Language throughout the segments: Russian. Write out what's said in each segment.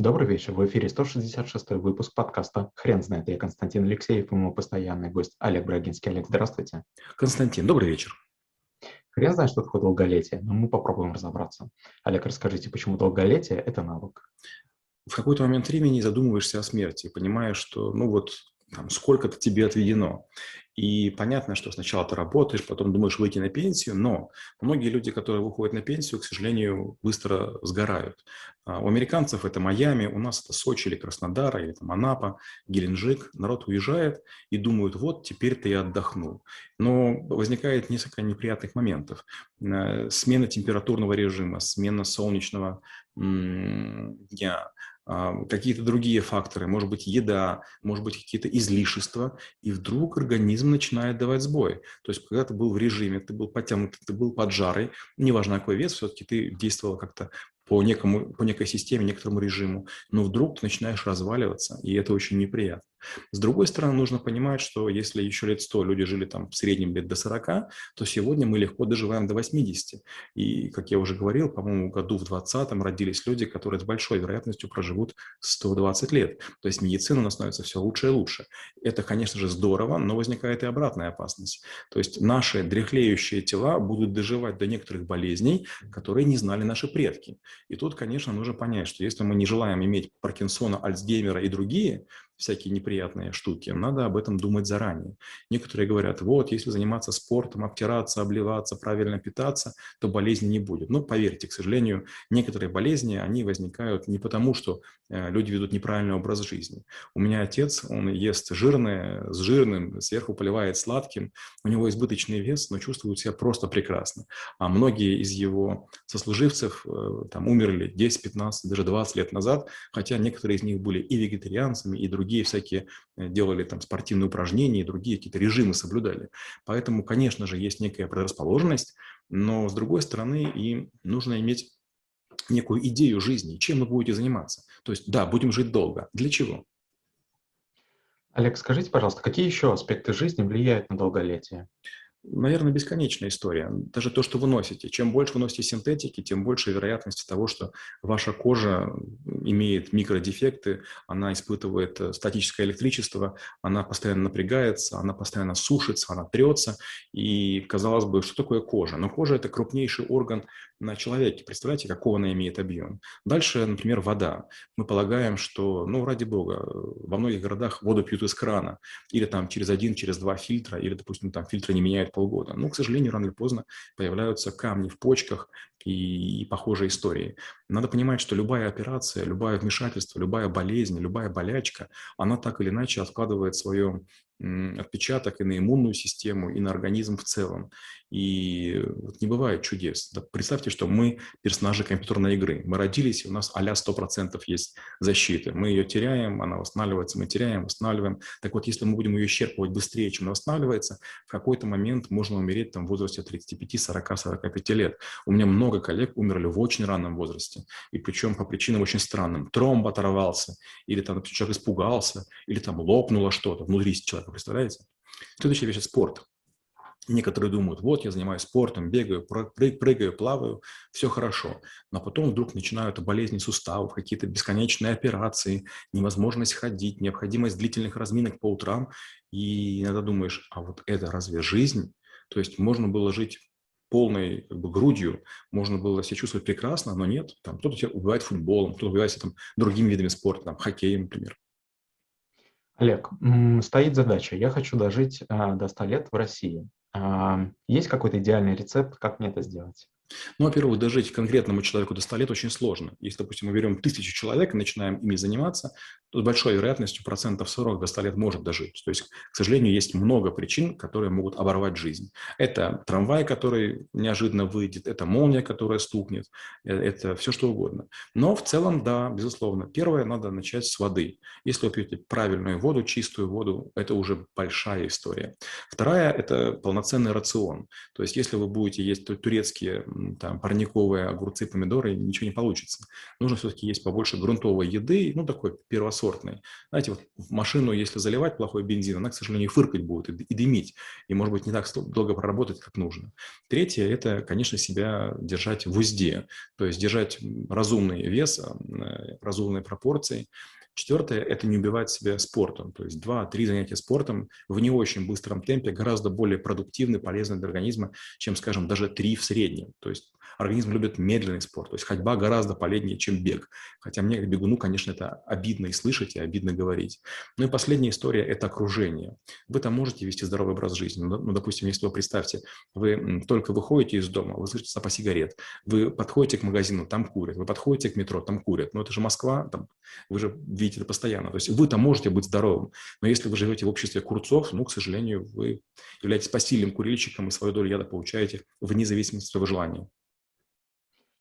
Добрый вечер. В эфире 166 выпуск подкаста «Хрен знает». Я Константин Алексеев и мой постоянный гость Олег Брагинский. Олег, здравствуйте. Константин, добрый вечер. Хрен знает, что такое долголетие, но мы попробуем разобраться. Олег, расскажите, почему долголетие – это навык? В какой-то момент времени задумываешься о смерти, понимаешь, что ну вот там, сколько-то тебе отведено. И понятно, что сначала ты работаешь, потом думаешь выйти на пенсию, но многие люди, которые выходят на пенсию, к сожалению, быстро сгорают. А у американцев это Майами, у нас это Сочи или Краснодар, или там Анапа, Геленджик. Народ уезжает и думают, вот теперь-то я отдохну. Но возникает несколько неприятных моментов. Э, смена температурного режима, смена солнечного дня, какие-то другие факторы, может быть, еда, может быть, какие-то излишества, и вдруг организм начинает давать сбой. То есть, когда ты был в режиме, ты был потянут, ты был под жарой, неважно какой вес, все-таки ты действовал как-то по, некому, по некой системе, некоторому режиму, но вдруг ты начинаешь разваливаться, и это очень неприятно. С другой стороны, нужно понимать, что если еще лет 100 люди жили там в среднем лет до 40, то сегодня мы легко доживаем до 80. И, как я уже говорил, по-моему, году в 20-м родились люди, которые с большой вероятностью проживут 120 лет. То есть медицина у нас становится все лучше и лучше. Это, конечно же, здорово, но возникает и обратная опасность. То есть наши дряхлеющие тела будут доживать до некоторых болезней, которые не знали наши предки. И тут, конечно, нужно понять, что если мы не желаем иметь Паркинсона, Альцгеймера и другие, всякие неприятные штуки, надо об этом думать заранее. Некоторые говорят, вот, если заниматься спортом, обтираться, обливаться, правильно питаться, то болезни не будет. Но поверьте, к сожалению, некоторые болезни, они возникают не потому, что э, люди ведут неправильный образ жизни. У меня отец, он ест жирное, с жирным, сверху поливает сладким, у него избыточный вес, но чувствует себя просто прекрасно. А многие из его сослуживцев э, там умерли 10, 15, даже 20 лет назад, хотя некоторые из них были и вегетарианцами, и другими другие всякие э, делали там спортивные упражнения, и другие какие-то режимы соблюдали. Поэтому, конечно же, есть некая предрасположенность, но с другой стороны и нужно иметь некую идею жизни, чем вы будете заниматься. То есть, да, будем жить долго. Для чего? Олег, скажите, пожалуйста, какие еще аспекты жизни влияют на долголетие? Наверное, бесконечная история. Даже то, что вы носите. Чем больше вы носите синтетики, тем больше вероятности того, что ваша кожа имеет микродефекты, она испытывает э, статическое электричество, она постоянно напрягается, она постоянно сушится, она трется. И, казалось бы, что такое кожа? Но кожа – это крупнейший орган на человеке. Представляете, какого она имеет объем? Дальше, например, вода. Мы полагаем, что, ну, ради бога, во многих городах воду пьют из крана. Или там через один, через два фильтра, или, допустим, там фильтры не меняют полгода. Но, к сожалению, рано или поздно появляются камни в почках и, и похожие истории. Надо понимать, что любая операция, любое вмешательство, любая болезнь, любая болячка, она так или иначе откладывает свое отпечаток и на иммунную систему, и на организм в целом. И вот не бывает чудес. Да, представьте, что мы персонажи компьютерной игры. Мы родились, и у нас а-ля 100% есть защиты. Мы ее теряем, она восстанавливается, мы теряем, восстанавливаем. Так вот, если мы будем ее исчерпывать быстрее, чем она восстанавливается, в какой-то момент можно умереть там, в возрасте 35, 40, 45 лет. У меня много коллег умерли в очень раннем возрасте. И причем по причинам очень странным. Тромб оторвался, или там человек испугался, или там лопнуло что-то внутри человека представляете? Следующая вещь – спорт. Некоторые думают, вот я занимаюсь спортом, бегаю, прыгаю, плаваю, все хорошо. Но потом вдруг начинают болезни суставов, какие-то бесконечные операции, невозможность ходить, необходимость длительных разминок по утрам. И иногда думаешь, а вот это разве жизнь? То есть можно было жить полной как бы, грудью, можно было себя чувствовать прекрасно, но нет. Там кто-то себя убивает футболом, кто-то убивает там, другими видами спорта, там, хоккеем, например. Олег, стоит задача. Я хочу дожить а, до 100 лет в России. А, есть какой-то идеальный рецепт, как мне это сделать? Ну, во-первых, дожить конкретному человеку до 100 лет очень сложно. Если, допустим, мы берем тысячу человек и начинаем ими заниматься, то с большой вероятностью процентов 40 до 100 лет может дожить. То есть, к сожалению, есть много причин, которые могут оборвать жизнь. Это трамвай, который неожиданно выйдет, это молния, которая стукнет, э, это все что угодно. Но в целом, да, безусловно. Первое, надо начать с воды. Если вы пьете правильную воду, чистую воду, это уже большая история. Вторая – это полноценный рацион. То есть, если вы будете есть турецкие там, парниковые огурцы, помидоры, ничего не получится. Нужно все-таки есть побольше грунтовой еды, ну, такой первосортной. Знаете, вот в машину, если заливать плохой бензин, она, к сожалению, фыркать будет и, и дымить, и, может быть, не так долго проработать, как нужно. Третье – это, конечно, себя держать в узде, то есть держать разумный вес, э, разумные пропорции, Четвертое – это не убивать себя спортом. То есть два-три занятия спортом в не очень быстром темпе гораздо более продуктивны, полезны для организма, чем, скажем, даже три в среднем. То есть организм любит медленный спорт, то есть ходьба гораздо полезнее, чем бег. Хотя мне, как бегуну, конечно, это обидно и слышать, и обидно говорить. Ну и последняя история – это окружение. Вы там можете вести здоровый образ жизни. Ну, ну, допустим, если вы представьте, вы только выходите из дома, вы слышите запах сигарет, вы подходите к магазину, там курят, вы подходите к метро, там курят. Но это же Москва, там, вы же видите это постоянно. То есть вы там можете быть здоровым. Но если вы живете в обществе курцов, ну, к сожалению, вы являетесь посильным курильщиком и свою долю яда получаете вне зависимости от своего желания.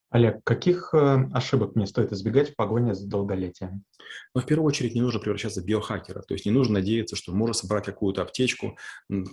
Олег, каких э, ошибок мне стоит избегать в погоне за долголетием? Ну, в первую очередь, не нужно превращаться в биохакера. То есть не нужно надеяться, что можно собрать какую-то аптечку,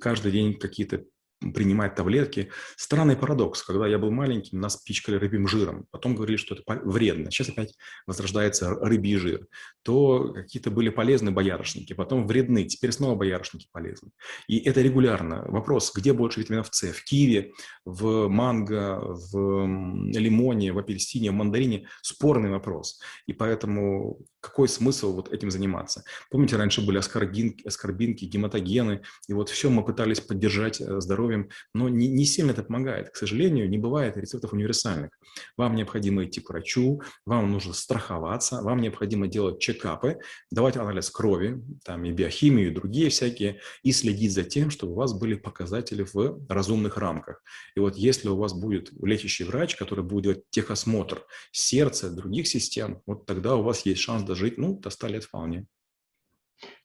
каждый день какие-то принимать таблетки. Странный парадокс. Когда я был маленьким, нас пичкали рыбьим жиром. Потом говорили, что это вредно. Сейчас опять возрождается рыбий жир. То какие-то были полезны боярышники, потом вредны. Теперь снова боярышники полезны. И это регулярно. Вопрос, где больше витаминов С? В киве, в манго, в лимоне, в апельсине, в мандарине? Спорный вопрос. И поэтому какой смысл вот этим заниматься? Помните, раньше были аскорбинки, аскорбинки гематогены, и вот все мы пытались поддержать э, здоровьем, но не, не сильно это помогает. К сожалению, не бывает рецептов универсальных. Вам необходимо идти к врачу, вам нужно страховаться, вам необходимо делать чекапы, давать анализ крови, там и биохимию, и другие всякие, и следить за тем, чтобы у вас были показатели в разумных рамках. И вот если у вас будет лечащий врач, который будет делать техосмотр сердца, других систем, вот тогда у вас есть шанс дожить, ну, до 100 лет вполне.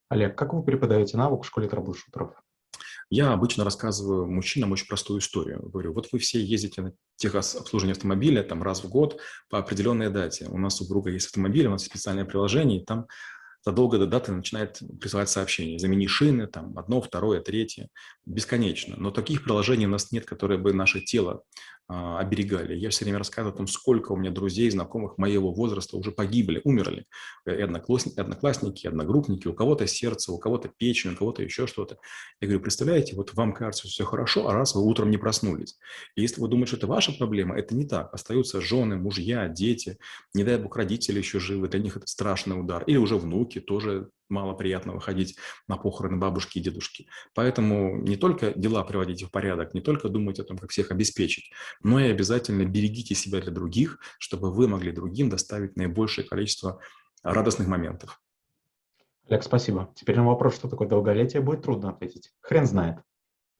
Олег, как вы преподаете навык в школе трэблшутеров? Я обычно рассказываю мужчинам очень простую историю. Говорю, вот вы все ездите на техобслуживание автомобиля там раз в год по определенной дате. У нас у супруга есть автомобиль, у нас есть специальное приложение, и там задолго до даты начинает присылать сообщения. Замени шины, там, одно, второе, третье. Бесконечно. Но таких приложений у нас нет, которые бы наше тело оберегали. Я все время рассказываю о том, сколько у меня друзей, знакомых моего возраста уже погибли, умерли. Одноклассники, одноклассники, одногруппники, у кого-то сердце, у кого-то печень, у кого-то еще что-то. Я говорю, представляете, вот вам кажется все хорошо, а раз вы утром не проснулись. И если вы думаете, что это ваша проблема, это не так. Остаются жены, мужья, дети, не дай бог родители еще живы, для них это страшный удар. Или уже внуки тоже мало приятно выходить на похороны бабушки и дедушки. Поэтому не только дела приводите в порядок, не только думайте о том, как всех обеспечить, но и обязательно берегите себя для других, чтобы вы могли другим доставить наибольшее количество радостных моментов. Олег, спасибо. Теперь на вопрос, что такое долголетие, будет трудно ответить. Хрен знает.